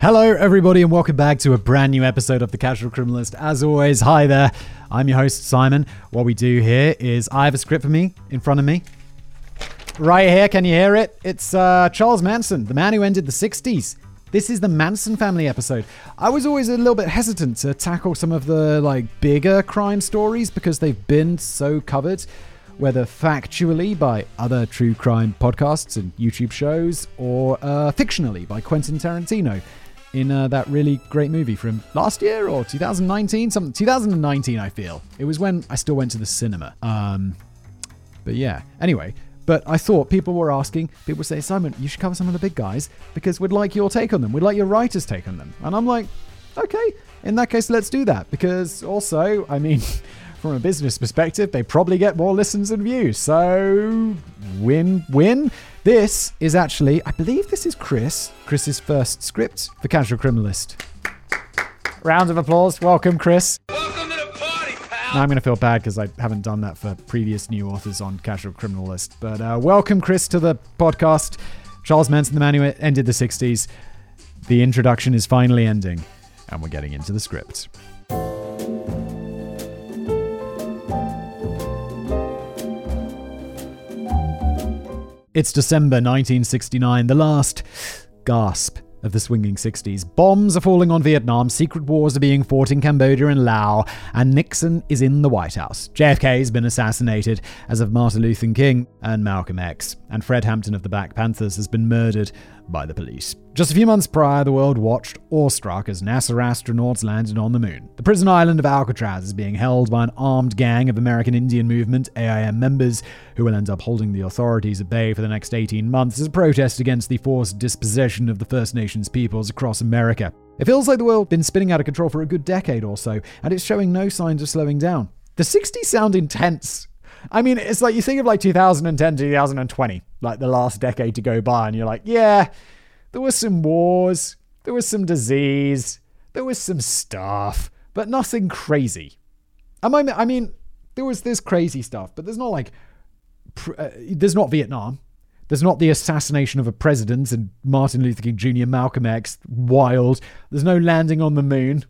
Hello, everybody, and welcome back to a brand new episode of The Casual Criminalist. As always, hi there. I'm your host, Simon. What we do here is I have a script for me in front of me. Right here, can you hear it? It's uh, Charles Manson, the man who ended the 60s. This is the Manson family episode. I was always a little bit hesitant to tackle some of the like bigger crime stories because they've been so covered whether factually by other true crime podcasts and YouTube shows or uh, fictionally by Quentin Tarantino in uh, that really great movie from last year or 2019 something 2019 i feel. It was when i still went to the cinema. Um but yeah anyway but i thought people were asking people say simon you should cover some of the big guys because we'd like your take on them. We'd like your writer's take on them. And i'm like okay in that case let's do that because also i mean from a business perspective they probably get more listens and views so win win this is actually, I believe this is Chris, Chris's first script for Casual Criminalist. Round of applause. Welcome, Chris. Welcome to the party, pal. Now I'm going to feel bad because I haven't done that for previous new authors on Casual Criminalist. But uh, welcome, Chris, to the podcast. Charles Manson, the man who ended the 60s. The introduction is finally ending, and we're getting into the script. It's December 1969, the last gasp of the swinging 60s. Bombs are falling on Vietnam, secret wars are being fought in Cambodia and Laos, and Nixon is in the White House. JFK has been assassinated, as have Martin Luther King and Malcolm X, and Fred Hampton of the Black Panthers has been murdered by the police. Just a few months prior, the world watched awestruck as NASA astronauts landed on the moon. The prison island of Alcatraz is being held by an armed gang of American Indian Movement AIM members who will end up holding the authorities at bay for the next 18 months as a protest against the forced dispossession of the First Nations peoples across America. It feels like the world's been spinning out of control for a good decade or so, and it's showing no signs of slowing down. The 60s sound intense I mean, it's like you think of like 2010 to 2020, like the last decade to go by, and you're like, yeah, there was some wars, there was some disease, there was some stuff, but nothing crazy. I mean, I mean, there was this crazy stuff, but there's not like, uh, there's not Vietnam. There's not the assassination of a president and Martin Luther King Jr., Malcolm X, wild. There's no landing on the moon.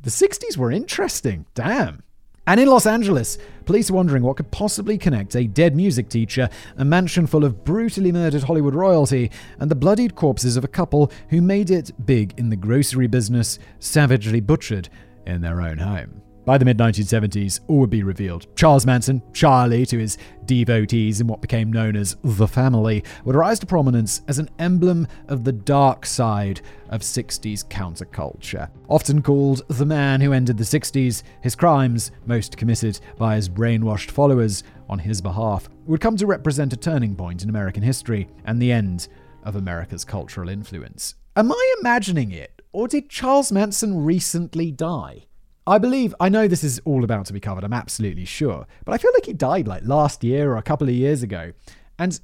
The 60s were interesting. Damn. And in Los Angeles, police are wondering what could possibly connect a dead music teacher, a mansion full of brutally murdered Hollywood royalty, and the bloodied corpses of a couple who made it big in the grocery business, savagely butchered in their own home. By the mid 1970s, all would be revealed. Charles Manson, Charlie to his devotees in what became known as the family, would rise to prominence as an emblem of the dark side of 60s counterculture. Often called the man who ended the 60s, his crimes, most committed by his brainwashed followers on his behalf, would come to represent a turning point in American history and the end of America's cultural influence. Am I imagining it, or did Charles Manson recently die? I believe, I know this is all about to be covered, I'm absolutely sure, but I feel like he died like last year or a couple of years ago. And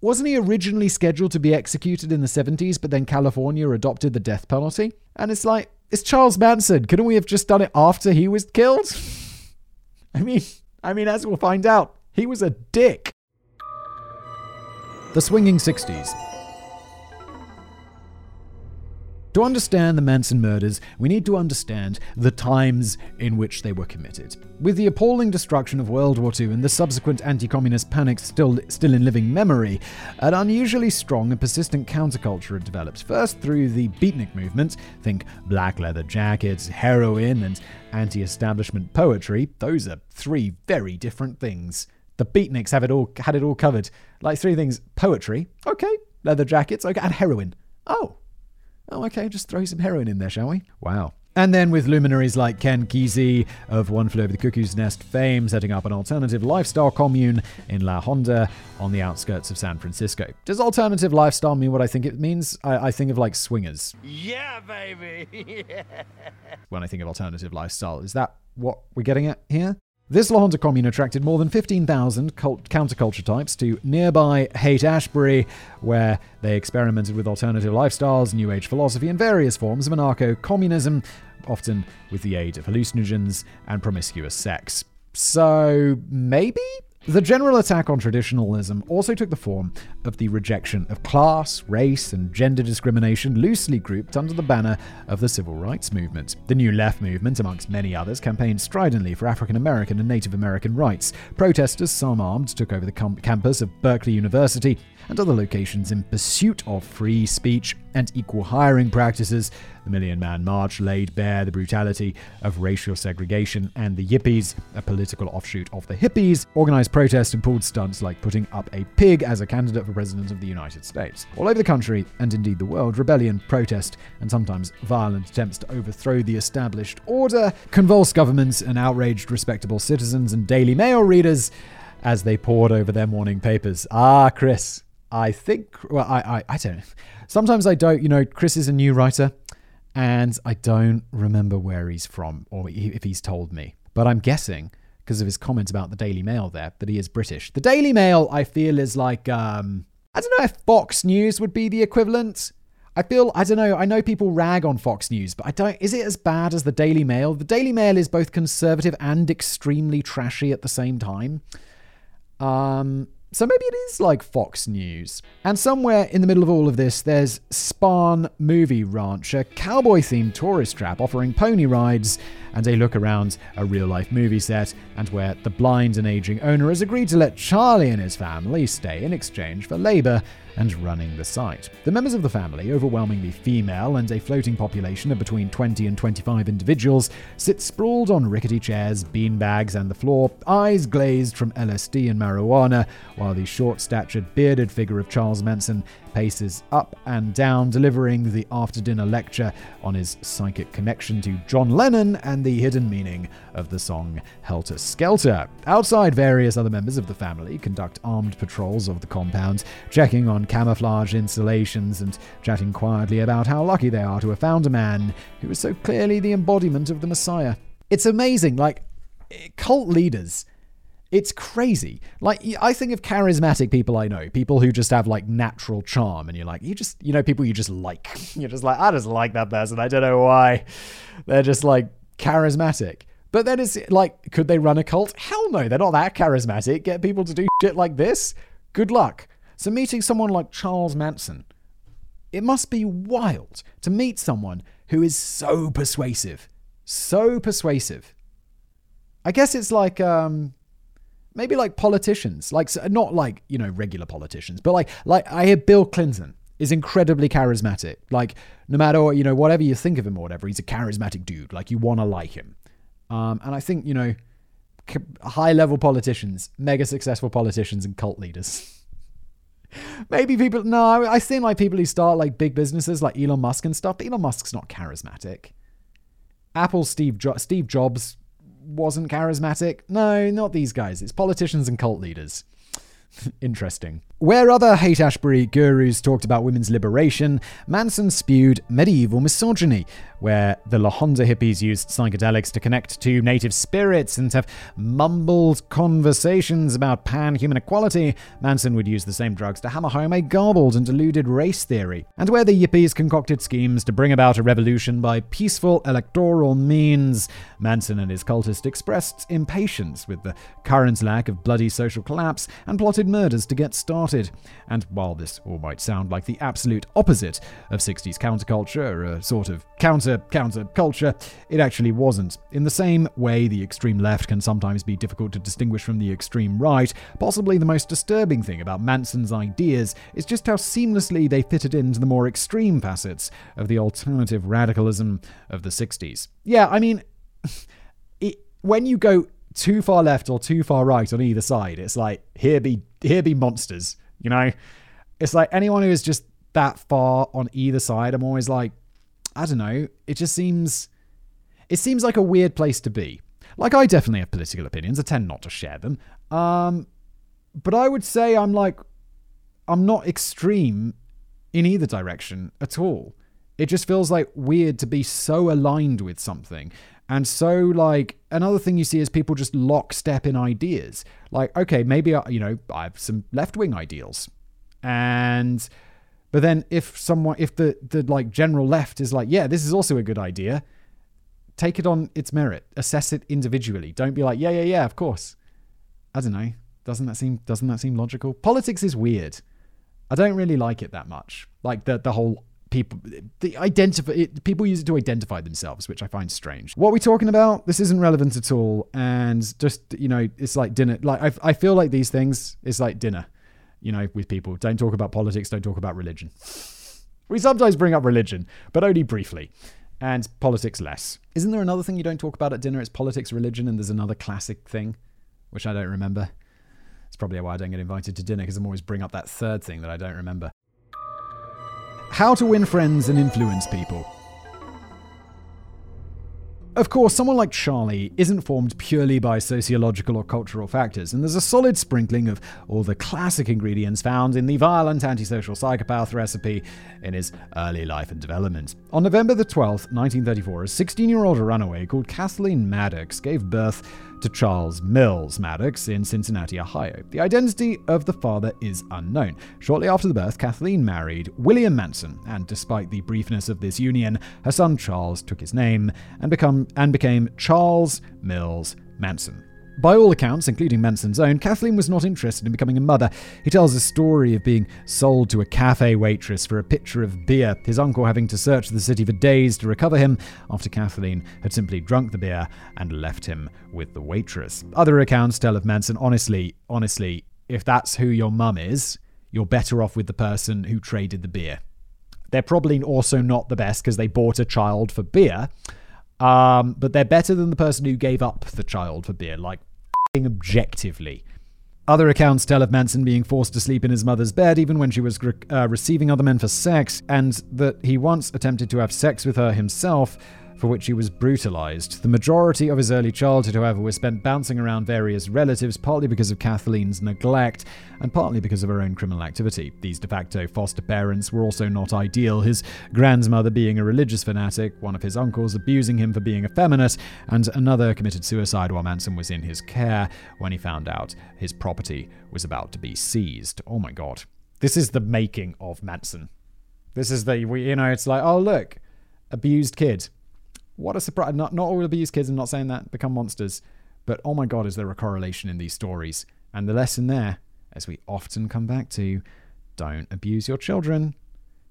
wasn't he originally scheduled to be executed in the 70s, but then California adopted the death penalty? And it's like, it's Charles Manson. Couldn't we have just done it after he was killed? I mean, I mean, as we'll find out, he was a dick. The swinging 60s to understand the Manson murders, we need to understand the times in which they were committed. With the appalling destruction of World War II and the subsequent anti communist panic still, still in living memory, an unusually strong and persistent counterculture had developed. First through the beatnik movement, think black leather jackets, heroin, and anti establishment poetry. Those are three very different things. The beatniks have it all had it all covered. Like three things poetry, okay, leather jackets, okay, and heroin. Oh, Oh, okay, just throw some heroin in there, shall we? Wow. And then with luminaries like Ken Kesey of One Flew Over the Cuckoo's Nest fame setting up an alternative lifestyle commune in La Honda on the outskirts of San Francisco. Does alternative lifestyle mean what I think it means? I, I think of like swingers. Yeah, baby. When I think of alternative lifestyle, is that what we're getting at here? This La Honda commune attracted more than 15,000 counterculture types to nearby Haight Ashbury, where they experimented with alternative lifestyles, New Age philosophy, and various forms of anarcho communism, often with the aid of hallucinogens and promiscuous sex. So, maybe? The general attack on traditionalism also took the form of the rejection of class, race, and gender discrimination loosely grouped under the banner of the civil rights movement. The New Left movement, amongst many others, campaigned stridently for African American and Native American rights. Protesters, some armed, took over the com- campus of Berkeley University and other locations in pursuit of free speech and equal hiring practices. The Million Man March laid bare the brutality of racial segregation, and the Yippies, a political offshoot of the hippies, organized protests and pulled stunts like putting up a pig as a candidate for president of the United States. All over the country, and indeed the world, rebellion, protest, and sometimes violent attempts to overthrow the established order convulsed governments and outraged respectable citizens and Daily Mail readers as they pored over their morning papers. Ah, Chris, I think, well, I, I, I don't know. Sometimes I don't, you know, Chris is a new writer and I don't remember where he's from or if he's told me. But I'm guessing, because of his comments about the Daily Mail there, that he is British. The Daily Mail, I feel, is like, um, I don't know if Fox News would be the equivalent. I feel, I don't know, I know people rag on Fox News, but I don't, is it as bad as the Daily Mail? The Daily Mail is both conservative and extremely trashy at the same time. Um, so maybe it is like Fox News. And somewhere in the middle of all of this, there's Spahn Movie Ranch, a cowboy themed tourist trap offering pony rides and a look around a real life movie set, and where the blind and aging owner has agreed to let Charlie and his family stay in exchange for labor and running the site. The members of the family, overwhelmingly female and a floating population of between 20 and 25 individuals, sit sprawled on rickety chairs, beanbags, and the floor, eyes glazed from LSD and marijuana, while the short statured, bearded figure of Charles Manson paces up and down, delivering the after dinner lecture on his psychic connection to John Lennon and the hidden meaning of the song Helter Skelter. Outside, various other members of the family conduct armed patrols of the compound, checking on camouflage installations and chatting quietly about how lucky they are to have found a man who is so clearly the embodiment of the Messiah. It's amazing, like, eh, cult leaders it's crazy. Like I think of charismatic people I know, people who just have like natural charm, and you're like, you just, you know, people you just like. You're just like, I just like that person. I don't know why. They're just like charismatic. But then it's like, could they run a cult? Hell no, they're not that charismatic. Get people to do shit like this? Good luck. So meeting someone like Charles Manson, it must be wild to meet someone who is so persuasive. So persuasive. I guess it's like um maybe like politicians, like not like you know regular politicians, but like like I hear Bill Clinton is incredibly charismatic. Like no matter you know whatever you think of him or whatever, he's a charismatic dude. Like you want to like him. Um, and I think you know high level politicians, mega successful politicians, and cult leaders. Maybe people. No, I think like people who start like big businesses, like Elon Musk and stuff. But Elon Musk's not charismatic. Apple Steve jo- Steve Jobs wasn't charismatic. No, not these guys. It's politicians and cult leaders. Interesting. Where other Haight Ashbury gurus talked about women's liberation, Manson spewed medieval misogyny, where the La Honda hippies used psychedelics to connect to native spirits and have mumbled conversations about pan human equality. Manson would use the same drugs to hammer home a garbled and deluded race theory. And where the yippies concocted schemes to bring about a revolution by peaceful electoral means, Manson and his cultists expressed impatience with the current lack of bloody social collapse and plotted murders to get started started. And while this all might sound like the absolute opposite of 60s counterculture, a sort of counter counter culture, it actually wasn't. In the same way the extreme left can sometimes be difficult to distinguish from the extreme right, possibly the most disturbing thing about Manson's ideas is just how seamlessly they fitted into the more extreme facets of the alternative radicalism of the 60s. Yeah, I mean, it, when you go too far left or too far right on either side. It's like here be here be monsters, you know? It's like anyone who is just that far on either side, I'm always like, I don't know, it just seems it seems like a weird place to be. Like I definitely have political opinions. I tend not to share them. Um but I would say I'm like I'm not extreme in either direction at all. It just feels like weird to be so aligned with something And so, like, another thing you see is people just lockstep in ideas. Like, okay, maybe, I, you know, I have some left wing ideals. And, but then if someone, if the, the like general left is like, yeah, this is also a good idea, take it on its merit, assess it individually. Don't be like, yeah, yeah, yeah, of course. I don't know. Doesn't that seem, doesn't that seem logical? Politics is weird. I don't really like it that much. Like the, the whole people the identify it, people use it to identify themselves which i find strange what are we talking about this isn't relevant at all and just you know it's like dinner like I, I feel like these things it's like dinner you know with people. Don't talk about politics don't talk about religion. We sometimes bring up religion but only briefly and politics less. Isn't there another thing you don't talk about at dinner? It's politics religion and there's another classic thing which i don't remember. It's probably why i don't get invited to dinner because i'm always bring up that third thing that i don't remember. How to win friends and influence people. Of course, someone like Charlie isn't formed purely by sociological or cultural factors, and there's a solid sprinkling of all the classic ingredients found in the violent antisocial psychopath recipe in his early life and development. On November the 12th, 1934, a 16 year old runaway called Kathleen Maddox gave birth to Charles Mills Maddox in Cincinnati, Ohio. The identity of the father is unknown. Shortly after the birth, Kathleen married William Manson, and despite the briefness of this union, her son Charles took his name and, become, and became Charles Mills Manson. By all accounts, including Manson's own, Kathleen was not interested in becoming a mother. He tells a story of being sold to a cafe waitress for a pitcher of beer, his uncle having to search the city for days to recover him after Kathleen had simply drunk the beer and left him with the waitress. Other accounts tell of Manson, honestly, honestly, if that's who your mum is, you're better off with the person who traded the beer. They're probably also not the best because they bought a child for beer. Um, but they're better than the person who gave up the child for beer. Like, objectively. Other accounts tell of Manson being forced to sleep in his mother's bed even when she was uh, receiving other men for sex, and that he once attempted to have sex with her himself, for which he was brutalized. The majority of his early childhood, however, was spent bouncing around various relatives, partly because of Kathleen's neglect and partly because of her own criminal activity. These de facto foster parents were also not ideal, his grandmother being a religious fanatic, one of his uncles abusing him for being effeminate, and another committed suicide while Manson was in his care when he found out his property was about to be seized. Oh my god. This is the making of Manson. This is the, you know, it's like, oh, look, abused kid what a surprise. Not, not all abused kids, I'm not saying that, become monsters. But oh my god, is there a correlation in these stories? And the lesson there, as we often come back to, don't abuse your children.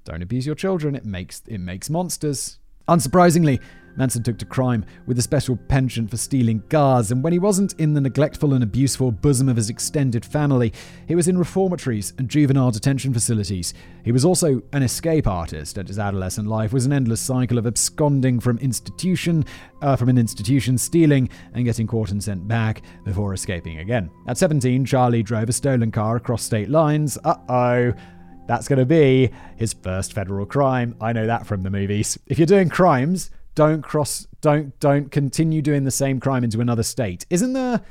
Don't abuse your children. It makes it makes monsters. Unsurprisingly, Manson took to crime with a special penchant for stealing cars, and when he wasn't in the neglectful and abuseful bosom of his extended family, he was in reformatories and juvenile detention facilities. He was also an escape artist, and his adolescent life was an endless cycle of absconding from institution, uh, from an institution, stealing and getting caught and sent back before escaping again. At 17, Charlie drove a stolen car across state lines. Uh oh. That's going to be his first federal crime. I know that from the movies. If you're doing crimes, don't cross don't don't continue doing the same crime into another state. Isn't there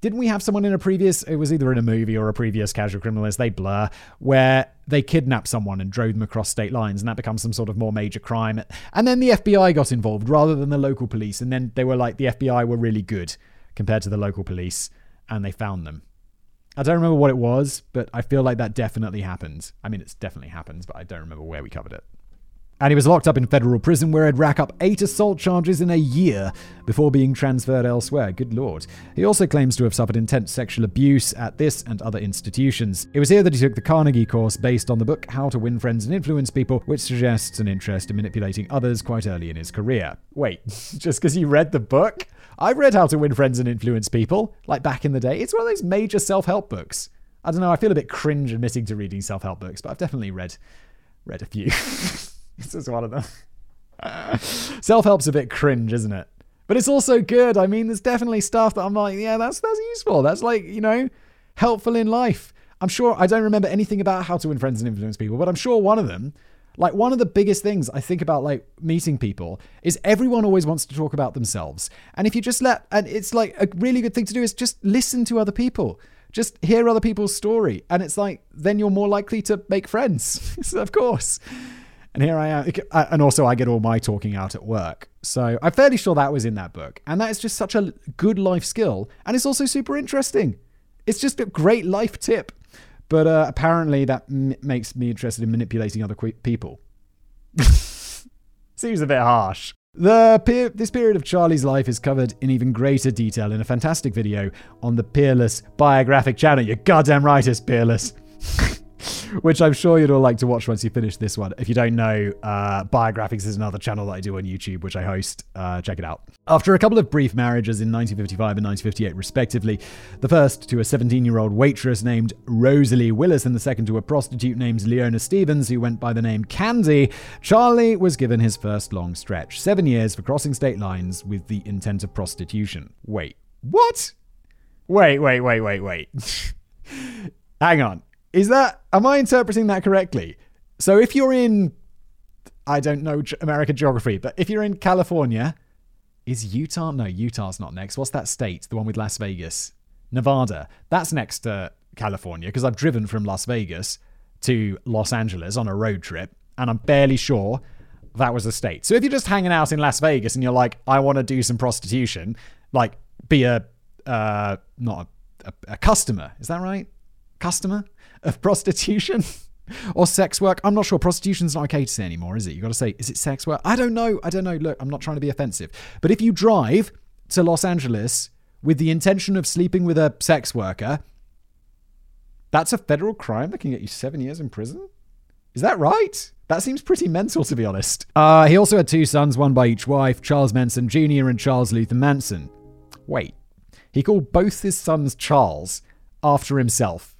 didn't we have someone in a previous it was either in a movie or a previous casual criminalist they blur where they kidnapped someone and drove them across state lines and that becomes some sort of more major crime and then the FBI got involved rather than the local police and then they were like the FBI were really good compared to the local police and they found them I don't remember what it was, but I feel like that definitely happened. I mean, it's definitely happened, but I don't remember where we covered it and he was locked up in federal prison where he'd rack up eight assault charges in a year before being transferred elsewhere. Good lord. He also claims to have suffered intense sexual abuse at this and other institutions. It was here that he took the Carnegie course based on the book How to Win Friends and Influence People, which suggests an interest in manipulating others quite early in his career. Wait, just because you read the book? I've read How to Win Friends and Influence People, like back in the day. It's one of those major self help books. I don't know, I feel a bit cringe admitting to reading self help books, but I've definitely read read a few. This is one of them. Self help's a bit cringe, isn't it? But it's also good. I mean, there's definitely stuff that I'm like, yeah, that's that's useful. That's like, you know, helpful in life. I'm sure I don't remember anything about how to win friends and influence people, but I'm sure one of them, like one of the biggest things I think about like meeting people is everyone always wants to talk about themselves. And if you just let and it's like a really good thing to do is just listen to other people. Just hear other people's story. And it's like then you're more likely to make friends. of course. And here I am. And also, I get all my talking out at work. So I'm fairly sure that was in that book. And that is just such a good life skill. And it's also super interesting. It's just a great life tip. But uh, apparently, that m- makes me interested in manipulating other que- people. Seems a bit harsh. The this period of Charlie's life is covered in even greater detail in a fantastic video on the Peerless biographic channel. You're goddamn right, it's Peerless. which I'm sure you'd all like to watch once you finish this one. If you don't know, uh, Biographics is another channel that I do on YouTube, which I host. Uh, check it out. After a couple of brief marriages in 1955 and 1958, respectively, the first to a 17 year old waitress named Rosalie Willis and the second to a prostitute named Leona Stevens, who went by the name Candy, Charlie was given his first long stretch seven years for crossing state lines with the intent of prostitution. Wait, what? Wait, wait, wait, wait, wait. Hang on. Is that, am I interpreting that correctly? So if you're in, I don't know American geography, but if you're in California, is Utah? No, Utah's not next. What's that state? The one with Las Vegas? Nevada. That's next to California because I've driven from Las Vegas to Los Angeles on a road trip and I'm barely sure that was a state. So if you're just hanging out in Las Vegas and you're like, I want to do some prostitution, like be a, uh, not a, a, a customer, is that right? Customer? Of prostitution or sex work. I'm not sure. Prostitution's not okay to say anymore, is it? You got to say, is it sex work? I don't know. I don't know. Look, I'm not trying to be offensive. But if you drive to Los Angeles with the intention of sleeping with a sex worker, that's a federal crime that can get you seven years in prison? Is that right? That seems pretty mental, to be honest. Uh, he also had two sons, one by each wife Charles Manson Jr. and Charles Luther Manson. Wait, he called both his sons Charles after himself.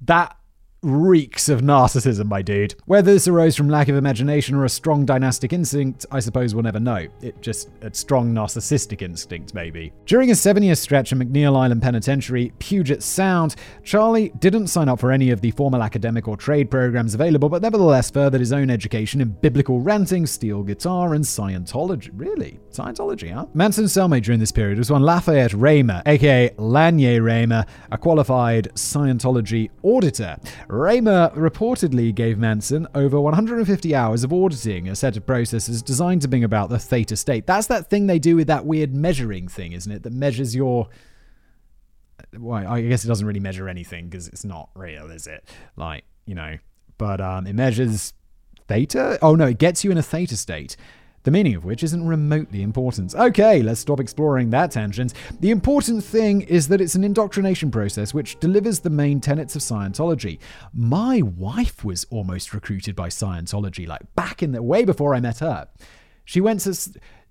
That reeks of narcissism, my dude. Whether this arose from lack of imagination or a strong dynastic instinct, I suppose we'll never know. It just a strong narcissistic instinct, maybe. During a seven-year stretch in McNeil Island Penitentiary, Puget Sound, Charlie didn't sign up for any of the formal academic or trade programs available, but nevertheless furthered his own education in biblical ranting, steel guitar, and Scientology. Really? Scientology, huh? Manson's cellmate during this period was one Lafayette Rayner, aka Lanier Rayner, a qualified Scientology auditor. Rayner reportedly gave Manson over 150 hours of auditing a set of processes designed to bring about the theta state. That's that thing they do with that weird measuring thing, isn't it? That measures your. Well, I guess it doesn't really measure anything because it's not real, is it? Like, you know. But um, it measures theta? Oh, no, it gets you in a theta state the meaning of which isn't remotely important. Okay, let's stop exploring that tangent. The important thing is that it's an indoctrination process which delivers the main tenets of Scientology. My wife was almost recruited by Scientology, like back in the way before I met her. She went to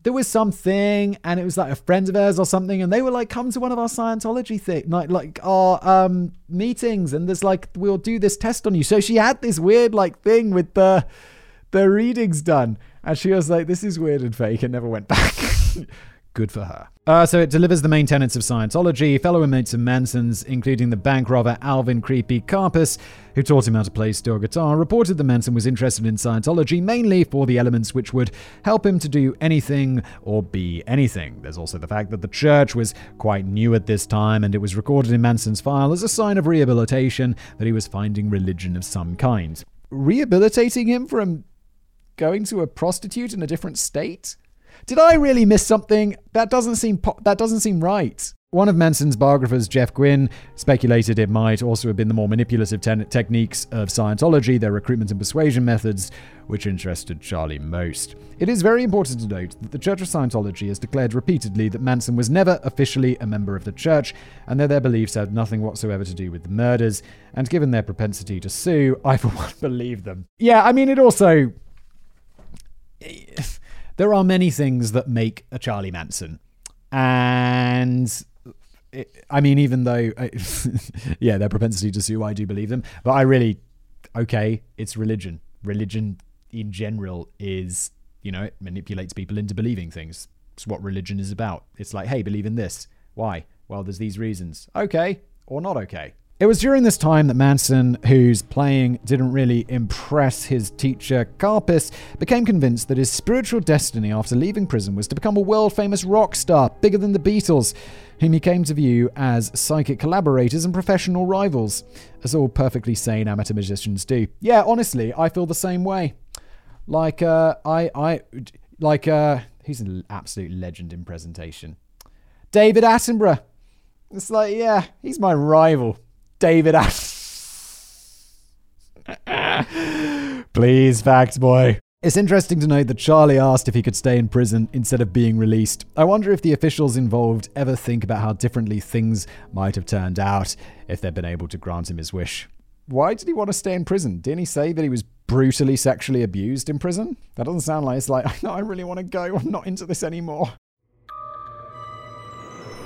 there was something and it was like a friend of hers or something and they were like come to one of our scientology thing like like our um meetings and there's like we'll do this test on you so she had this weird like thing with the the readings done and she was like, this is weird and fake, and never went back. Good for her. Uh, so it delivers the main tenets of Scientology, fellow inmates of Manson's, including the bank robber Alvin Creepy Karpis, who taught him how to play steel guitar, reported that Manson was interested in Scientology mainly for the elements which would help him to do anything or be anything. There's also the fact that the church was quite new at this time, and it was recorded in Manson's file as a sign of rehabilitation that he was finding religion of some kind. Rehabilitating him from going to a prostitute in a different state? Did I really miss something? That doesn't seem po- that doesn't seem right. One of Manson's biographers, Jeff Guinn, speculated it might also have been the more manipulative ten- techniques of Scientology, their recruitment and persuasion methods, which interested Charlie most. It is very important to note that the Church of Scientology has declared repeatedly that Manson was never officially a member of the church, and that their beliefs had nothing whatsoever to do with the murders, and given their propensity to sue, I for one believe them. Yeah, I mean, it also there are many things that make a Charlie Manson. And it, I mean, even though, yeah, their propensity to sue, I do believe them. But I really, okay, it's religion. Religion in general is, you know, it manipulates people into believing things. It's what religion is about. It's like, hey, believe in this. Why? Well, there's these reasons. Okay, or not okay. It was during this time that Manson, whose playing didn't really impress his teacher Karpis, became convinced that his spiritual destiny after leaving prison was to become a world famous rock star, bigger than the Beatles, whom he came to view as psychic collaborators and professional rivals, as all perfectly sane amateur musicians do. Yeah, honestly, I feel the same way. Like, uh, I, I, like, uh, he's an absolute legend in presentation. David Attenborough. It's like, yeah, he's my rival. David Attenborough. Please, facts boy. It's interesting to note that Charlie asked if he could stay in prison instead of being released. I wonder if the officials involved ever think about how differently things might have turned out if they'd been able to grant him his wish. Why did he want to stay in prison? Didn't he say that he was brutally sexually abused in prison? That doesn't sound like it's like, no, I really want to go. I'm not into this anymore.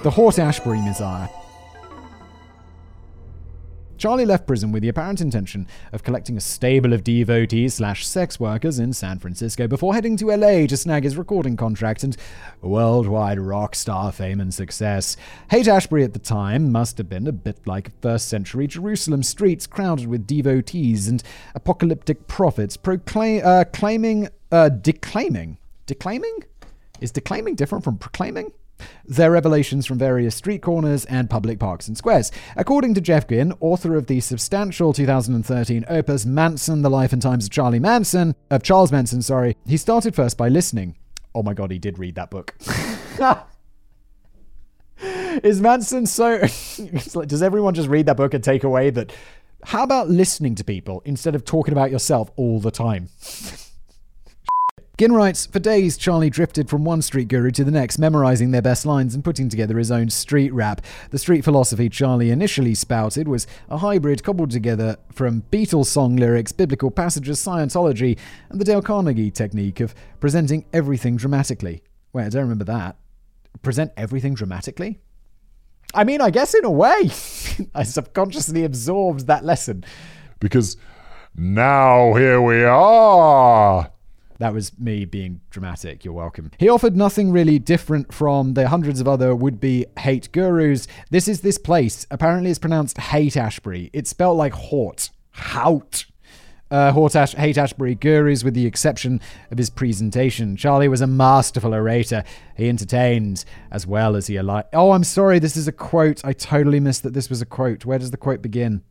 The Hawte-Ashbury Messiah. Charlie left prison with the apparent intention of collecting a stable of devotees slash sex workers in San Francisco before heading to LA to snag his recording contract and worldwide rock star fame and success. Haight-Ashbury at the time must have been a bit like first century Jerusalem streets crowded with devotees and apocalyptic prophets proclaim, uh, uh, declaiming. Declaiming? Is declaiming different from proclaiming? Their revelations from various street corners and public parks and squares. According to Jeff Guinn, author of the substantial 2013 opus Manson: The Life and Times of Charlie Manson, of Charles Manson, sorry, he started first by listening. Oh my god, he did read that book. Is Manson so does everyone just read that book and take away that how about listening to people instead of talking about yourself all the time? Guinn writes, For days, Charlie drifted from one street guru to the next, memorizing their best lines and putting together his own street rap. The street philosophy Charlie initially spouted was a hybrid cobbled together from Beatles song lyrics, biblical passages, Scientology, and the Dale Carnegie technique of presenting everything dramatically. Wait, I don't remember that. Present everything dramatically? I mean, I guess in a way, I subconsciously absorbed that lesson. Because now here we are. That was me being dramatic. You're welcome. He offered nothing really different from the hundreds of other would be Haight gurus. This is this place. Apparently, it's pronounced Hate Ashbury. It's spelled like Hort. Hout. Uh, Hort Haight-Ashbury gurus, with the exception of his presentation. Charlie was a masterful orator. He entertained as well as he alight. Oh, I'm sorry. This is a quote. I totally missed that this was a quote. Where does the quote begin?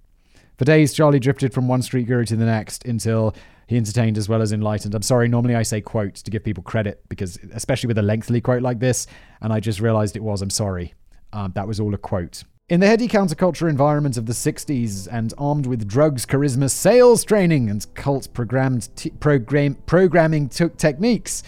For days, Charlie drifted from one street guru to the next until he entertained as well as enlightened. I'm sorry, normally I say quotes to give people credit because, especially with a lengthy quote like this, and I just realized it was. I'm sorry. Um, that was all a quote. In the heady counterculture environment of the 60s and armed with drugs, charisma, sales training, and cult programmed t- program- programming t- techniques,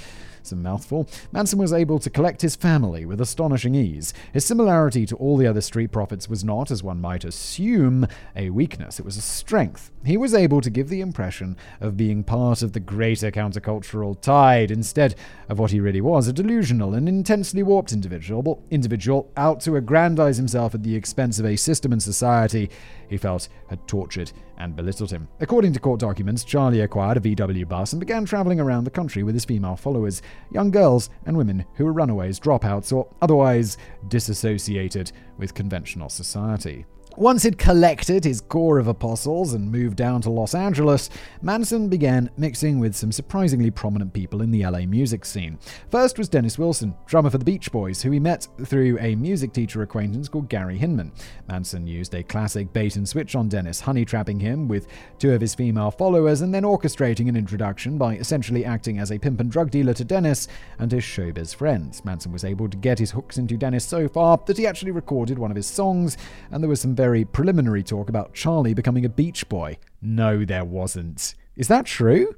a mouthful. Manson was able to collect his family with astonishing ease. His similarity to all the other street prophets was not, as one might assume, a weakness, it was a strength. He was able to give the impression of being part of the greater countercultural tide instead of what he really was a delusional and intensely warped individual, but individual out to aggrandize himself at the expense of a system and society he felt had tortured and belittled him. According to court documents, Charlie acquired a VW bus and began traveling around the country with his female followers, young girls and women who were runaways, dropouts, or otherwise disassociated with conventional society. Once he'd collected his core of apostles and moved down to Los Angeles, Manson began mixing with some surprisingly prominent people in the LA music scene. First was Dennis Wilson, drummer for the Beach Boys, who he met through a music teacher acquaintance called Gary Hinman. Manson used a classic bait and switch on Dennis, honey trapping him with two of his female followers and then orchestrating an introduction by essentially acting as a pimp and drug dealer to Dennis and his showbiz friends. Manson was able to get his hooks into Dennis so far that he actually recorded one of his songs, and there was some very preliminary talk about Charlie becoming a beach boy. No, there wasn't. Is that true?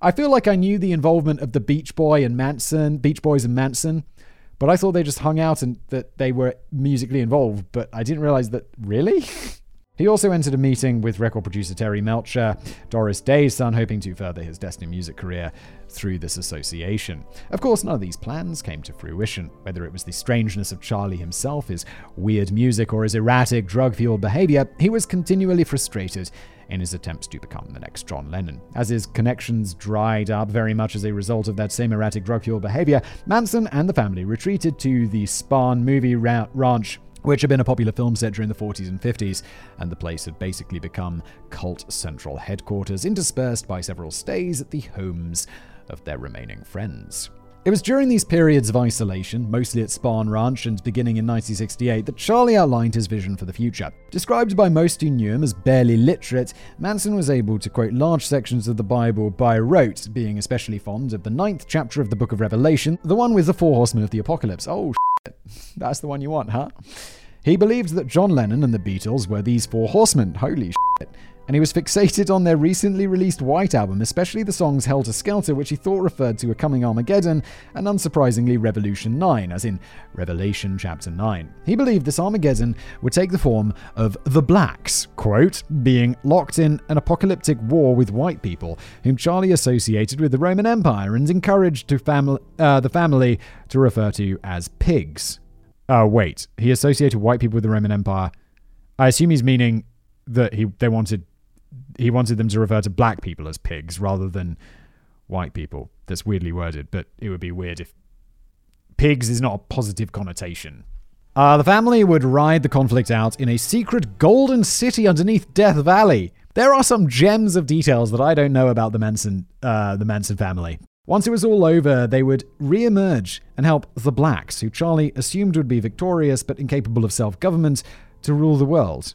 I feel like I knew the involvement of the Beach Boy and Manson, Beach Boys and Manson, but I thought they just hung out and that they were musically involved, but I didn't realize that really? He also entered a meeting with record producer Terry Melcher, Doris Day's son, hoping to further his Destiny music career through this association. Of course, none of these plans came to fruition, whether it was the strangeness of Charlie himself, his weird music, or his erratic, drug fueled behavior, he was continually frustrated in his attempts to become the next John Lennon. As his connections dried up very much as a result of that same erratic drug fueled behavior, Manson and the family retreated to the Spahn movie ra- ranch which had been a popular film set during the 40s and 50s, and the place had basically become cult central headquarters, interspersed by several stays at the homes of their remaining friends. It was during these periods of isolation, mostly at Spahn Ranch and beginning in 1968, that Charlie outlined his vision for the future. Described by most who knew him as barely literate, Manson was able to quote large sections of the Bible by rote, being especially fond of the ninth chapter of the book of Revelation, the one with the four horsemen of the apocalypse. Oh. That's the one you want, huh? He believed that John Lennon and the Beatles were these four horsemen. Holy shit and he was fixated on their recently released White Album, especially the songs Helter Skelter, which he thought referred to a coming Armageddon, and unsurprisingly Revolution 9, as in Revelation chapter 9. He believed this Armageddon would take the form of the blacks, quote, being locked in an apocalyptic war with white people, whom Charlie associated with the Roman Empire and encouraged to fam- uh, the family to refer to as pigs. Oh, wait, he associated white people with the Roman Empire. I assume he's meaning that he they wanted he wanted them to refer to black people as pigs rather than white people. That's weirdly worded, but it would be weird if pigs is not a positive connotation. Uh, the family would ride the conflict out in a secret golden city underneath Death Valley. There are some gems of details that I don't know about the Manson, uh, the Manson family. Once it was all over, they would re-emerge and help the blacks, who Charlie assumed would be victorious but incapable of self-government, to rule the world.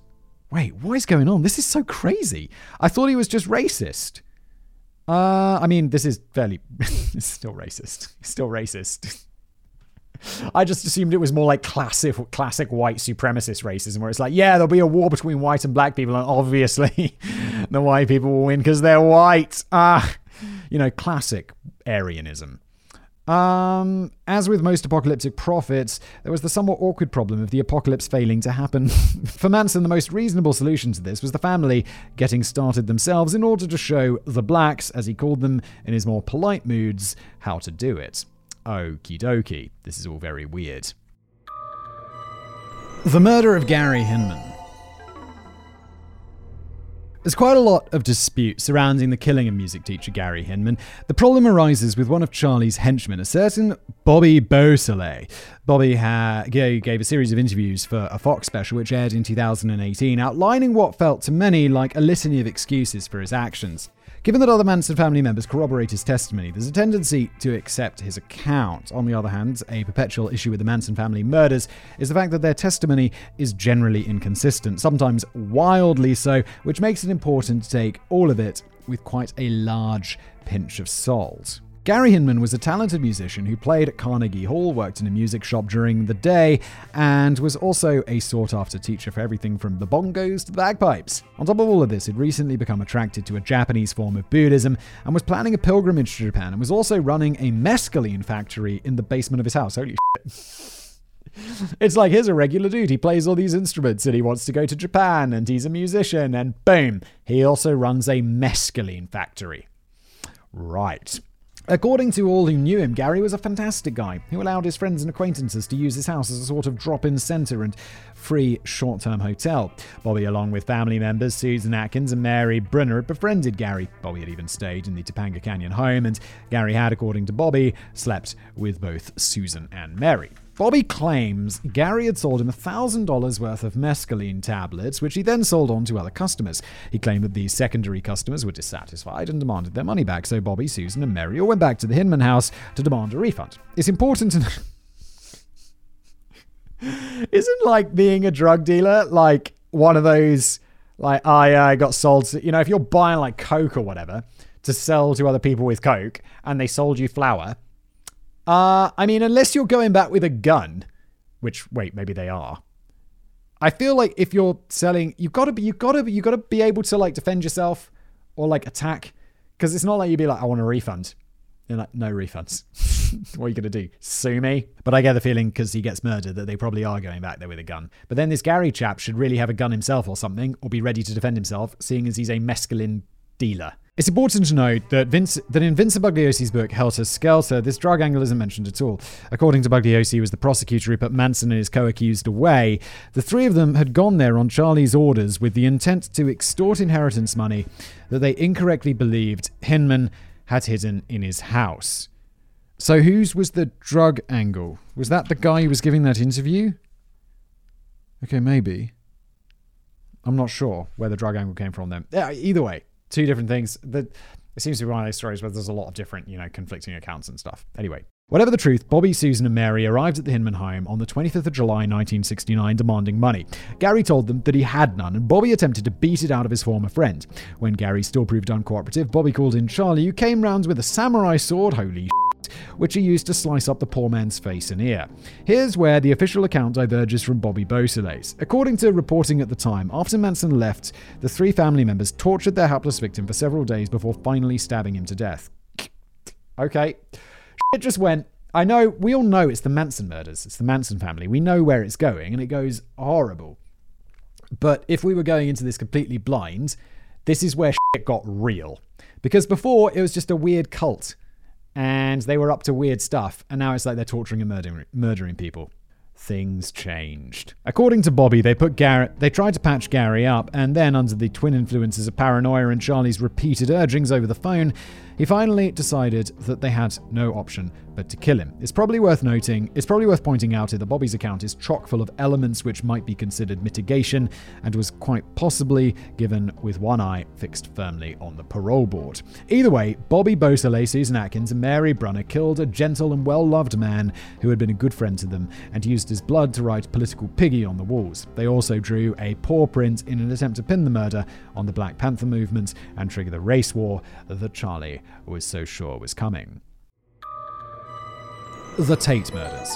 Wait, what is going on? This is so crazy. I thought he was just racist. Uh, I mean, this is fairly. it's still racist. It's still racist. I just assumed it was more like classic, classic white supremacist racism, where it's like, yeah, there'll be a war between white and black people, and obviously the white people will win because they're white. Ah, you know, classic Aryanism. Um, as with most apocalyptic prophets, there was the somewhat awkward problem of the apocalypse failing to happen. For Manson, the most reasonable solution to this was the family getting started themselves in order to show the blacks, as he called them in his more polite moods, how to do it. Okie dokie, this is all very weird. The murder of Gary Hinman. There's quite a lot of dispute surrounding the killing of music teacher Gary Hinman. The problem arises with one of Charlie's henchmen, a certain Bobby Beausoleil. Bobby ha- gave a series of interviews for a Fox special which aired in 2018, outlining what felt to many like a litany of excuses for his actions. Given that other Manson family members corroborate his testimony, there's a tendency to accept his account. On the other hand, a perpetual issue with the Manson family murders is the fact that their testimony is generally inconsistent, sometimes wildly so, which makes it important to take all of it with quite a large pinch of salt. Gary Hinman was a talented musician who played at Carnegie Hall, worked in a music shop during the day, and was also a sought after teacher for everything from the bongos to the bagpipes. On top of all of this, he'd recently become attracted to a Japanese form of Buddhism and was planning a pilgrimage to Japan and was also running a mescaline factory in the basement of his house. Holy shit. It's like here's a regular dude. He plays all these instruments and he wants to go to Japan and he's a musician and boom, he also runs a mescaline factory. Right. According to all who knew him, Gary was a fantastic guy who allowed his friends and acquaintances to use his house as a sort of drop in centre and free short term hotel. Bobby, along with family members Susan Atkins and Mary Brunner, had befriended Gary. Bobby had even stayed in the Topanga Canyon home, and Gary had, according to Bobby, slept with both Susan and Mary. Bobby claims Gary had sold him $1,000 worth of mescaline tablets, which he then sold on to other customers. He claimed that these secondary customers were dissatisfied and demanded their money back, so Bobby, Susan, and Mary all went back to the Hinman house to demand a refund. It's important to. Isn't like being a drug dealer like one of those, like, I uh, got sold, to, you know, if you're buying like Coke or whatever to sell to other people with Coke and they sold you flour uh, I mean, unless you're going back with a gun, which wait, maybe they are. I feel like if you're selling, you've got to be, you've got to, you've got to be able to like defend yourself or like attack, because it's not like you'd be like, I want a refund. You're like, no refunds. what are you gonna do? Sue me? But I get the feeling because he gets murdered that they probably are going back there with a gun. But then this Gary chap should really have a gun himself or something, or be ready to defend himself, seeing as he's a mescaline dealer. It's important to note that, Vince, that in Vincent Bugliosi's book Helter Skelter, this drug angle isn't mentioned at all. According to Bugliosi, who was the prosecutor who put Manson and his co-accused away, the three of them had gone there on Charlie's orders with the intent to extort inheritance money that they incorrectly believed Hinman had hidden in his house. So whose was the drug angle? Was that the guy who was giving that interview? Okay, maybe. I'm not sure where the drug angle came from then. Yeah, either way, two different things. That It seems to be one of those stories where there's a lot of different, you know, conflicting accounts and stuff. Anyway, Whatever the truth, Bobby, Susan, and Mary arrived at the Hinman home on the 25th of July 1969 demanding money. Gary told them that he had none, and Bobby attempted to beat it out of his former friend. When Gary still proved uncooperative, Bobby called in Charlie, who came round with a samurai sword, holy which he used to slice up the poor man's face and ear. Here's where the official account diverges from Bobby Beausoleil's. According to reporting at the time, after Manson left, the three family members tortured their helpless victim for several days before finally stabbing him to death. Okay. It just went. I know, we all know it's the Manson murders. It's the Manson family. We know where it's going, and it goes horrible. But if we were going into this completely blind, this is where shit got real. Because before, it was just a weird cult, and they were up to weird stuff, and now it's like they're torturing and murdering, murdering people. Things changed. According to Bobby, they put Garrett, they tried to patch Gary up, and then, under the twin influences of paranoia and Charlie's repeated urgings over the phone, he finally decided that they had no option but to kill him. It's probably worth noting, it's probably worth pointing out that Bobby's account is chock full of elements which might be considered mitigation and was quite possibly given with one eye fixed firmly on the parole board. Either way, Bobby Beausoleil, Susan Atkins, and Mary Brunner killed a gentle and well loved man who had been a good friend to them and used his blood to write political piggy on the walls. They also drew a paw print in an attempt to pin the murder on the Black Panther movement and trigger the race war that Charlie was so sure was coming. The Tate Murders.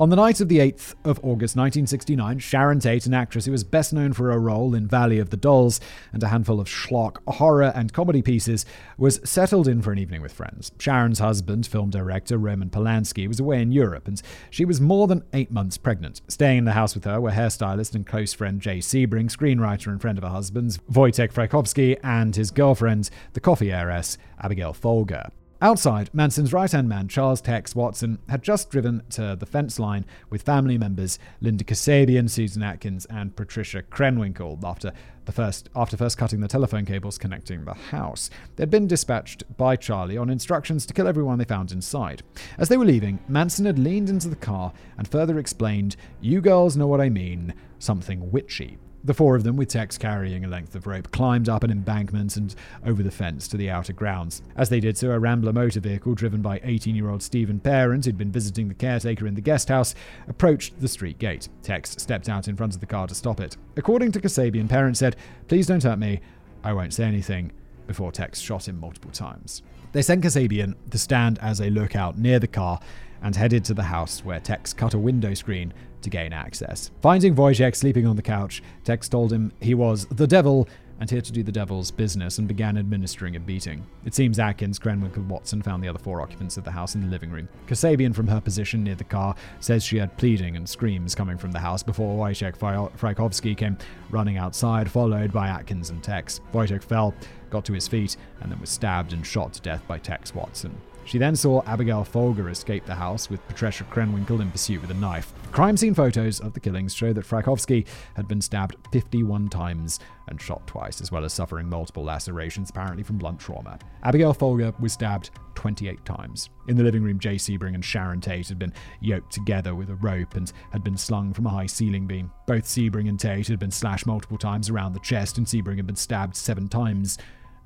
On the night of the 8th of August 1969, Sharon Tate, an actress who was best known for her role in Valley of the Dolls and a handful of schlock, horror, and comedy pieces, was settled in for an evening with friends. Sharon's husband, film director Roman Polanski, was away in Europe, and she was more than eight months pregnant. Staying in the house with her were hairstylist and close friend Jay Sebring, screenwriter and friend of her husband's, Wojtek Frykowski, and his girlfriend, the coffee heiress, Abigail Folger. Outside, Manson's right hand man, Charles Tex Watson, had just driven to the fence line with family members Linda Kasabian, Susan Atkins, and Patricia Krenwinkel after, the first, after first cutting the telephone cables connecting the house. They'd been dispatched by Charlie on instructions to kill everyone they found inside. As they were leaving, Manson had leaned into the car and further explained, You girls know what I mean, something witchy. The four of them, with Tex carrying a length of rope, climbed up an embankment and over the fence to the outer grounds. As they did so, a Rambler motor vehicle driven by 18 year old Stephen Parent, who'd been visiting the caretaker in the guest house, approached the street gate. Tex stepped out in front of the car to stop it. According to Kasabian, Parent said, Please don't hurt me. I won't say anything, before Tex shot him multiple times. They sent Kasabian to stand as a lookout near the car and headed to the house where Tex cut a window screen to gain access. Finding Wojciech sleeping on the couch, Tex told him he was the devil and here to do the devil's business and began administering a beating. It seems Atkins, Krenwinkel, Watson found the other four occupants of the house in the living room. Kasabian, from her position near the car, says she heard pleading and screams coming from the house before Wojciech Frykowski came running outside, followed by Atkins and Tex. Wojciech fell, got to his feet, and then was stabbed and shot to death by Tex Watson. She then saw Abigail Folger escape the house with Patricia Krenwinkel in pursuit with a knife. Crime scene photos of the killings show that Frykowski had been stabbed 51 times and shot twice, as well as suffering multiple lacerations, apparently from blunt trauma. Abigail Folger was stabbed 28 times. In the living room, Jay Sebring and Sharon Tate had been yoked together with a rope and had been slung from a high ceiling beam. Both Sebring and Tate had been slashed multiple times around the chest, and Sebring had been stabbed seven times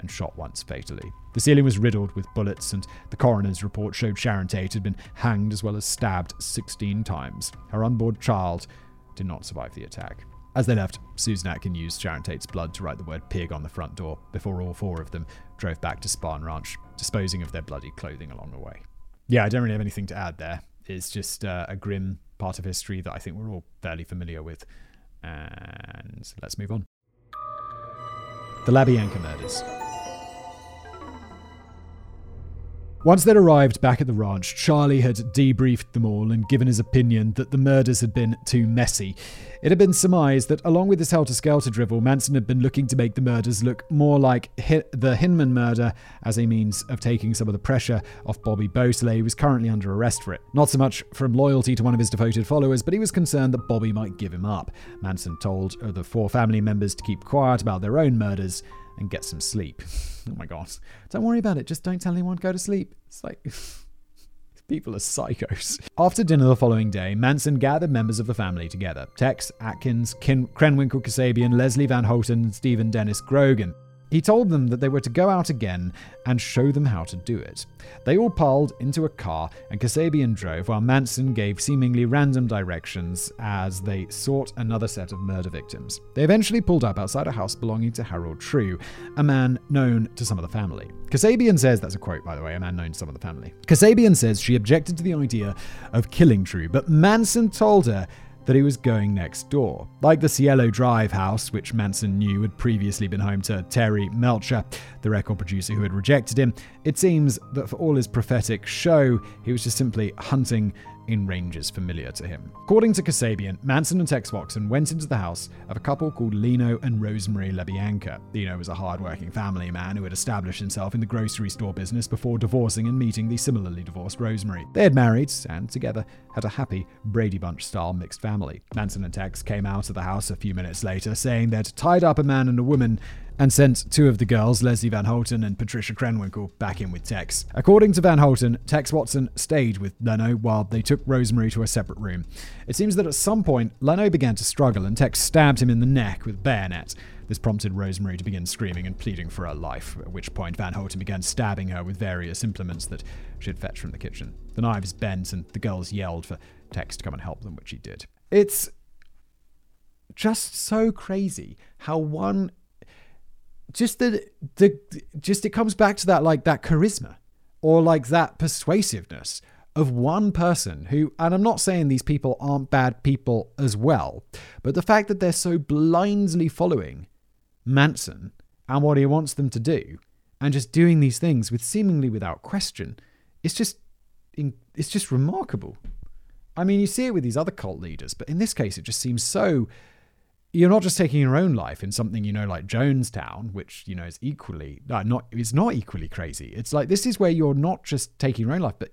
and shot once fatally. The ceiling was riddled with bullets, and the coroner's report showed Sharon Tate had been hanged as well as stabbed 16 times. Her unborn child did not survive the attack. As they left, Susan Atkin used Sharon Tate's blood to write the word pig on the front door before all four of them drove back to Spahn Ranch, disposing of their bloody clothing along the way. Yeah, I don't really have anything to add there. It's just uh, a grim part of history that I think we're all fairly familiar with. And let's move on. The Labianca murders. Once they'd arrived back at the ranch, Charlie had debriefed them all and given his opinion that the murders had been too messy. It had been surmised that, along with this helter skelter drivel, Manson had been looking to make the murders look more like the Hinman murder as a means of taking some of the pressure off Bobby Beausoleil, who was currently under arrest for it. Not so much from loyalty to one of his devoted followers, but he was concerned that Bobby might give him up. Manson told uh, the four family members to keep quiet about their own murders and get some sleep. oh my god. Don't worry about it. Just don't tell anyone go to sleep. It's like People are psychos. After dinner the following day, Manson gathered members of the family together Tex, Atkins, Krenwinkel Kasabian, Leslie Van Houten, and Stephen Dennis Grogan. He told them that they were to go out again and show them how to do it. They all piled into a car, and Kasabian drove while Manson gave seemingly random directions as they sought another set of murder victims. They eventually pulled up outside a house belonging to Harold True, a man known to some of the family. Kasabian says, that's a quote by the way, a man known to some of the family. Kasabian says she objected to the idea of killing True, but Manson told her that he was going next door. Like the Cielo Drive house, which Manson knew had previously been home to Terry Melcher, the record producer who had rejected him, it seems that for all his prophetic show, he was just simply hunting in ranges familiar to him. According to Kasabian, Manson and Tex Watson went into the house of a couple called Leno and Rosemary LaBianca. Leno was a hardworking family man who had established himself in the grocery store business before divorcing and meeting the similarly divorced Rosemary. They had married and together had a happy Brady Bunch style mixed family. Manson and Tex came out of the house a few minutes later saying they'd tied up a man and a woman and sent two of the girls, Leslie Van Houten and Patricia Krenwinkel, back in with Tex. According to Van Houten, Tex Watson stayed with Leno while they took Rosemary to a separate room. It seems that at some point, Leno began to struggle and Tex stabbed him in the neck with bayonet. This prompted Rosemary to begin screaming and pleading for her life, at which point Van Houten began stabbing her with various implements that she had fetched from the kitchen. The knives bent and the girls yelled for Tex to come and help them, which he did. It's just so crazy how one just the the just it comes back to that like that charisma or like that persuasiveness of one person who and I'm not saying these people aren't bad people as well but the fact that they're so blindly following Manson and what he wants them to do and just doing these things with seemingly without question it's just it's just remarkable. I mean you see it with these other cult leaders but in this case it just seems so you're not just taking your own life in something you know like Jonestown, which you know is equally uh, not it's not equally crazy. It's like this is where you're not just taking your own life, but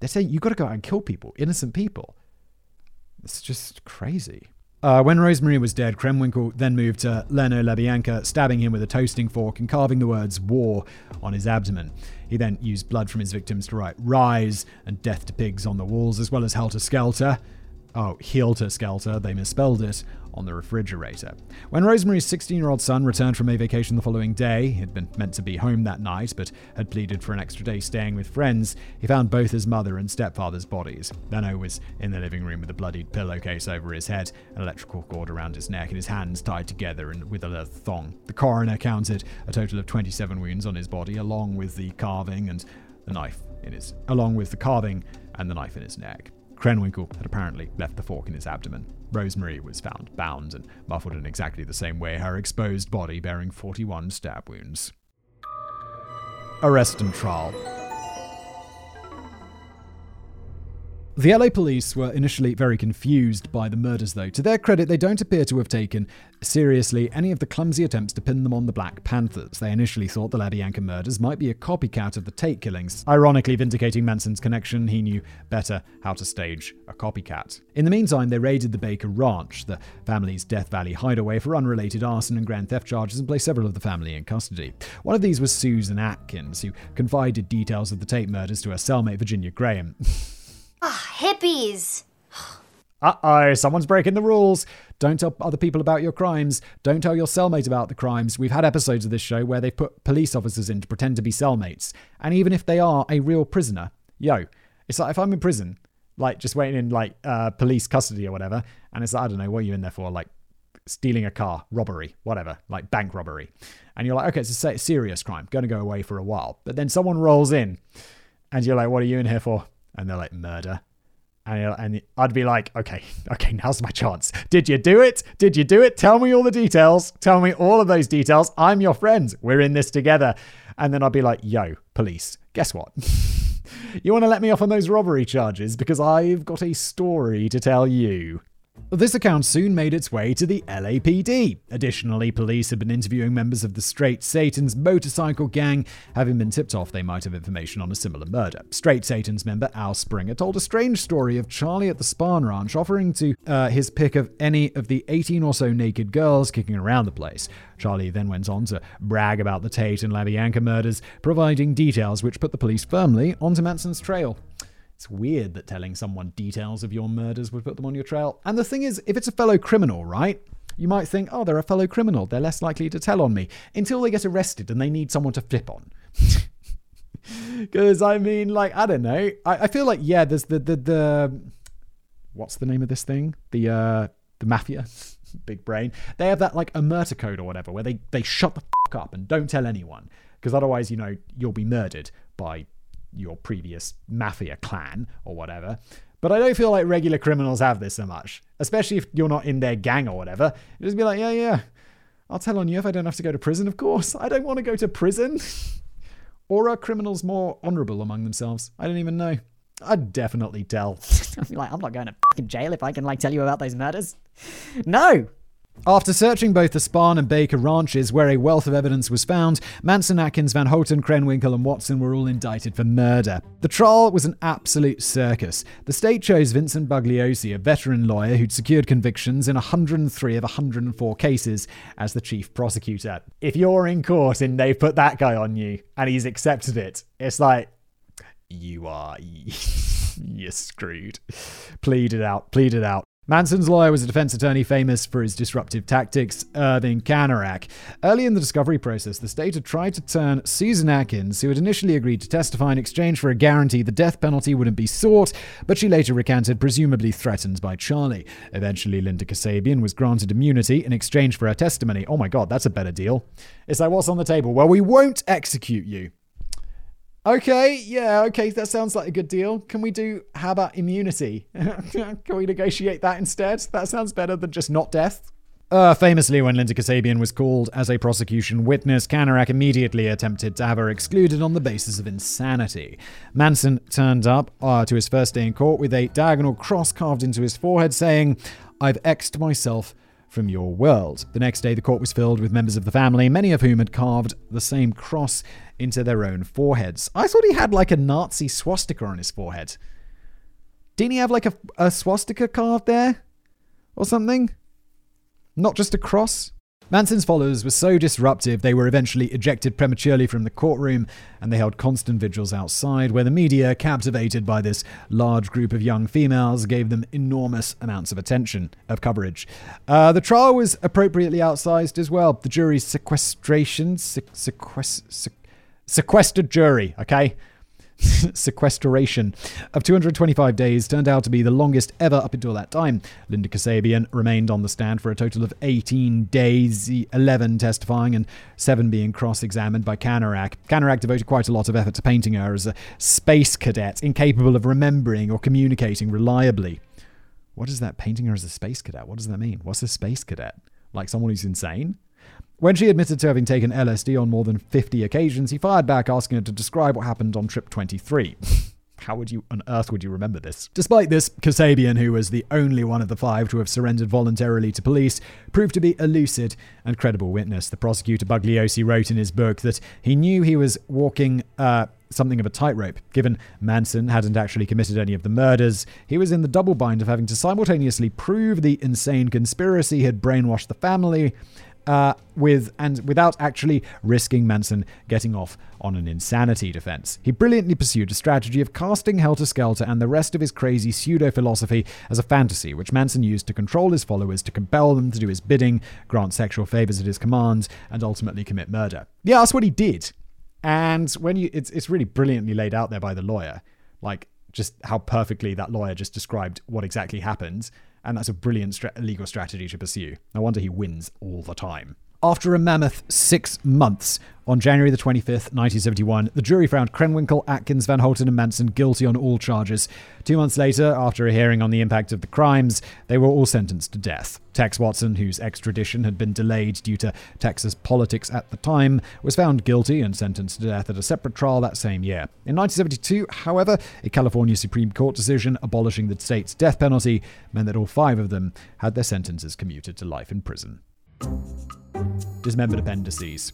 they're saying you've got to go out and kill people, innocent people. It's just crazy. Uh, when Rosemary was dead, Krenwinkel then moved to Leno LaBianca, stabbing him with a toasting fork and carving the words war on his abdomen. He then used blood from his victims to write Rise and Death to Pigs on the walls, as well as Helter Skelter. Oh, Helter Skelter, they misspelled it, on the refrigerator. When Rosemary's 16 year old son returned from a vacation the following day, he'd been meant to be home that night, but had pleaded for an extra day staying with friends, he found both his mother and stepfather's bodies. Leno was in the living room with a bloodied pillowcase over his head, an electrical cord around his neck, and his hands tied together and with a leather thong. The coroner counted a total of 27 wounds on his body, along with the carving and the knife in his, along with the carving and the knife in his neck. Krenwinkel had apparently left the fork in his abdomen. Rosemary was found bound and muffled in exactly the same way, her exposed body bearing 41 stab wounds. Arrest and trial. The LA police were initially very confused by the murders, though. To their credit, they don't appear to have taken seriously any of the clumsy attempts to pin them on the Black Panthers. They initially thought the LaBianca murders might be a copycat of the Tate killings. Ironically, vindicating Manson's connection, he knew better how to stage a copycat. In the meantime, they raided the Baker Ranch, the family's Death Valley hideaway, for unrelated arson and grand theft charges and placed several of the family in custody. One of these was Susan Atkins, who confided details of the Tate murders to her cellmate Virginia Graham. Ah, hippies. Uh oh, someone's breaking the rules. Don't tell other people about your crimes. Don't tell your cellmate about the crimes. We've had episodes of this show where they put police officers in to pretend to be cellmates. And even if they are a real prisoner, yo, it's like if I'm in prison, like just waiting in like uh, police custody or whatever, and it's like, I don't know, what are you in there for? Like stealing a car, robbery, whatever, like bank robbery. And you're like, okay, it's a serious crime, going to go away for a while. But then someone rolls in and you're like, what are you in here for? And they're like murder. And, and I'd be like, okay, okay, now's my chance. Did you do it? Did you do it? Tell me all the details. Tell me all of those details. I'm your friend. We're in this together. And then I'd be like, yo, police, guess what? you want to let me off on those robbery charges because I've got a story to tell you. This account soon made its way to the LAPD. Additionally, police had been interviewing members of the Straight Satan's motorcycle gang, having been tipped off they might have information on a similar murder. Straight Satan's member Al Springer told a strange story of Charlie at the Spahn Ranch offering to uh, his pick of any of the 18 or so naked girls kicking around the place. Charlie then went on to brag about the Tate and LaBianca murders, providing details which put the police firmly onto Manson's trail. It's weird that telling someone details of your murders would put them on your trail. And the thing is, if it's a fellow criminal, right? You might think, oh, they're a fellow criminal. They're less likely to tell on me until they get arrested and they need someone to flip on. Because, I mean, like, I don't know. I, I feel like, yeah, there's the, the, the, what's the name of this thing? The, uh, the mafia. Big brain. They have that, like, a murder code or whatever where they, they shut the fuck up and don't tell anyone. Because otherwise, you know, you'll be murdered by your previous mafia clan or whatever. But I don't feel like regular criminals have this so much, especially if you're not in their gang or whatever. You just be like, yeah, yeah, I'll tell on you if I don't have to go to prison, of course. I don't want to go to prison. or are criminals more honorable among themselves? I don't even know. I'd definitely tell. Be like, I'm not going to jail if I can like tell you about those murders. No, after searching both the Spahn and Baker ranches, where a wealth of evidence was found, Manson, Atkins, Van Houten, Krenwinkel, and Watson were all indicted for murder. The trial was an absolute circus. The state chose Vincent Bugliosi, a veteran lawyer who'd secured convictions in 103 of 104 cases, as the chief prosecutor. If you're in court and they put that guy on you and he's accepted it, it's like, you are. You're screwed. Plead it out. Plead it out. Manson's lawyer was a defense attorney famous for his disruptive tactics, Irving Kanarek. Early in the discovery process, the state had tried to turn Susan Atkins, who had initially agreed to testify in exchange for a guarantee the death penalty wouldn't be sought, but she later recanted, presumably threatened by Charlie. Eventually, Linda Kasabian was granted immunity in exchange for her testimony. Oh my god, that's a better deal. It's like, what's on the table? Well, we won't execute you. Okay, yeah, okay, that sounds like a good deal. Can we do, how about immunity? Can we negotiate that instead? That sounds better than just not death. Uh, famously, when Linda Kasabian was called as a prosecution witness, Kanarek immediately attempted to have her excluded on the basis of insanity. Manson turned up uh, to his first day in court with a diagonal cross carved into his forehead, saying, I've X'd myself from your world. The next day, the court was filled with members of the family, many of whom had carved the same cross into their own foreheads. I thought he had like a Nazi swastika on his forehead. Didn't he have like a, a swastika carved there? Or something? Not just a cross? Manson's followers were so disruptive they were eventually ejected prematurely from the courtroom, and they held constant vigils outside, where the media, captivated by this large group of young females, gave them enormous amounts of attention, of coverage. Uh, the trial was appropriately outsized as well. The jury's sequestration, sequest, sequestered jury, okay? sequestration of 225 days turned out to be the longest ever up until that time. Linda Kasabian remained on the stand for a total of 18 days, 11 testifying and 7 being cross-examined by Kanarek. Kanarek devoted quite a lot of effort to painting her as a space cadet, incapable of remembering or communicating reliably. What is that, painting her as a space cadet? What does that mean? What's a space cadet? Like someone who's insane? When she admitted to having taken LSD on more than 50 occasions, he fired back asking her to describe what happened on trip 23. How would you on earth would you remember this? Despite this, Kasabian, who was the only one of the five to have surrendered voluntarily to police, proved to be a lucid and credible witness. The prosecutor Bugliosi wrote in his book that he knew he was walking uh, something of a tightrope. Given Manson hadn't actually committed any of the murders, he was in the double bind of having to simultaneously prove the insane conspiracy had brainwashed the family uh, with and without actually risking Manson getting off on an insanity defense. He brilliantly pursued a strategy of casting Helter Skelter and the rest of his crazy pseudo philosophy as a fantasy, which Manson used to control his followers, to compel them to do his bidding, grant sexual favors at his command, and ultimately commit murder. Yeah, that's what he did. And when you, it's it's really brilliantly laid out there by the lawyer, like just how perfectly that lawyer just described what exactly happened and that's a brilliant stra- legal strategy to pursue. No wonder he wins all the time. After a mammoth six months, on January the 25th, 1971, the jury found Krenwinkel, Atkins, Van Houten, and Manson guilty on all charges. Two months later, after a hearing on the impact of the crimes, they were all sentenced to death. Tex Watson, whose extradition had been delayed due to Texas politics at the time, was found guilty and sentenced to death at a separate trial that same year. In 1972, however, a California Supreme Court decision abolishing the state's death penalty meant that all five of them had their sentences commuted to life in prison. Dismembered appendices.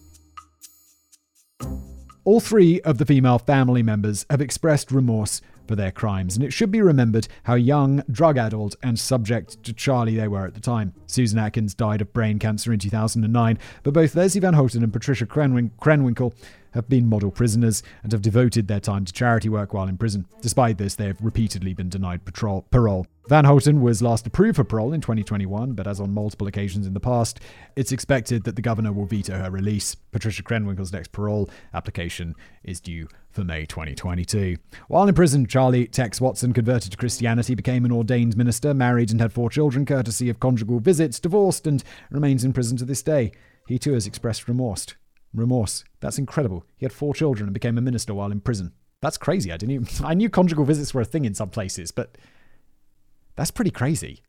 All three of the female family members have expressed remorse for their crimes, and it should be remembered how young, drug addled, and subject to Charlie they were at the time. Susan Atkins died of brain cancer in 2009, but both Leslie Van Houten and Patricia Krenwin- Krenwinkel have been model prisoners and have devoted their time to charity work while in prison. Despite this, they have repeatedly been denied patrol, parole. Van Houten was last approved for parole in 2021, but as on multiple occasions in the past, it's expected that the governor will veto her release. Patricia Krenwinkel's next parole application is due for May 2022. While in prison, Charlie Tex Watson converted to Christianity, became an ordained minister, married, and had four children, courtesy of conjugal visits, divorced, and remains in prison to this day. He too has expressed remorse. Remorse. That's incredible. He had four children and became a minister while in prison. That's crazy. I didn't even, I knew conjugal visits were a thing in some places, but that's pretty crazy.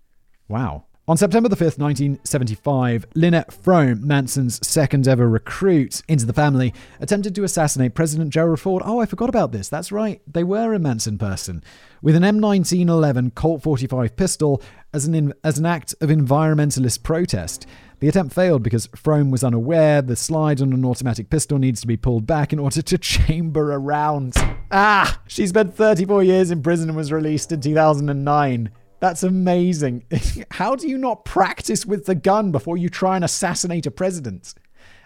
Wow. On September the 5th, 1975, Lynette Fromme, Manson's second ever recruit into the family, attempted to assassinate President Gerald Ford. Oh, I forgot about this. That's right. They were a Manson person. With an M1911 Colt 45 pistol as an, in, as an act of environmentalist protest. The attempt failed because Fromme was unaware the slide on an automatic pistol needs to be pulled back in order to chamber a round. Ah! She spent 34 years in prison and was released in 2009. That's amazing. how do you not practice with the gun before you try and assassinate a president?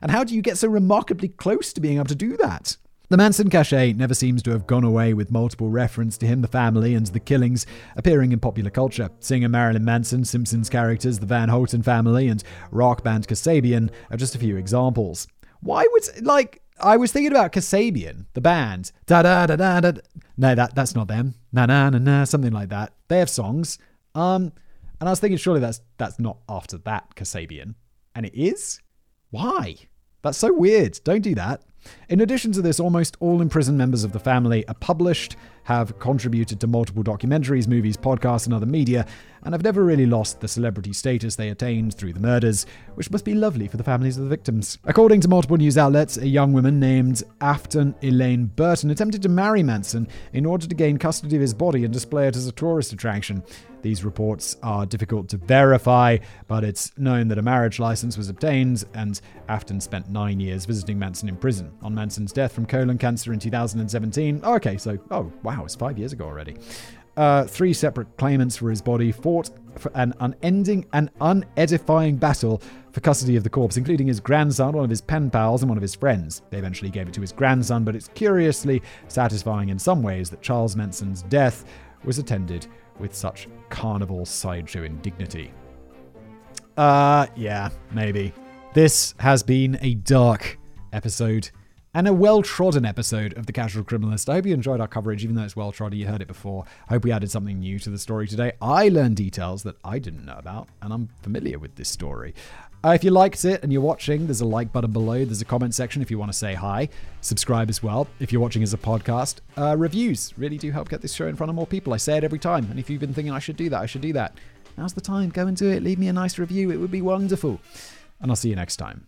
And how do you get so remarkably close to being able to do that? The Manson cachet never seems to have gone away with multiple reference to him, the family, and the killings appearing in popular culture. Singer Marilyn Manson, Simpsons characters, the Van Houten family, and rock band Kasabian are just a few examples. Why would, like, I was thinking about Kasabian, the band. Da da da da da. No, that that's not them. Na na na na, something like that. They have songs. Um, and I was thinking, surely that's that's not after that Kasabian, and it is. Why? That's so weird. Don't do that. In addition to this, almost all imprisoned members of the family are published, have contributed to multiple documentaries, movies, podcasts, and other media, and have never really lost the celebrity status they attained through the murders, which must be lovely for the families of the victims. According to multiple news outlets, a young woman named Afton Elaine Burton attempted to marry Manson in order to gain custody of his body and display it as a tourist attraction. These reports are difficult to verify, but it's known that a marriage license was obtained, and Afton spent nine years visiting Manson in prison. On Manson's death from colon cancer in 2017, oh, okay, so, oh, wow, it's five years ago already. Uh, three separate claimants for his body fought for an unending and unedifying battle for custody of the corpse, including his grandson, one of his pen pals, and one of his friends. They eventually gave it to his grandson, but it's curiously satisfying in some ways that Charles Manson's death was attended with such carnival sideshow indignity. Uh, yeah, maybe. This has been a dark episode and a well trodden episode of The Casual Criminalist. I hope you enjoyed our coverage, even though it's well trodden. You heard it before. I hope we added something new to the story today. I learned details that I didn't know about, and I'm familiar with this story. Uh, if you liked it and you're watching, there's a like button below. There's a comment section if you want to say hi. Subscribe as well if you're watching as a podcast. Uh, reviews really do help get this show in front of more people. I say it every time. And if you've been thinking I should do that, I should do that. Now's the time. Go and do it. Leave me a nice review. It would be wonderful. And I'll see you next time.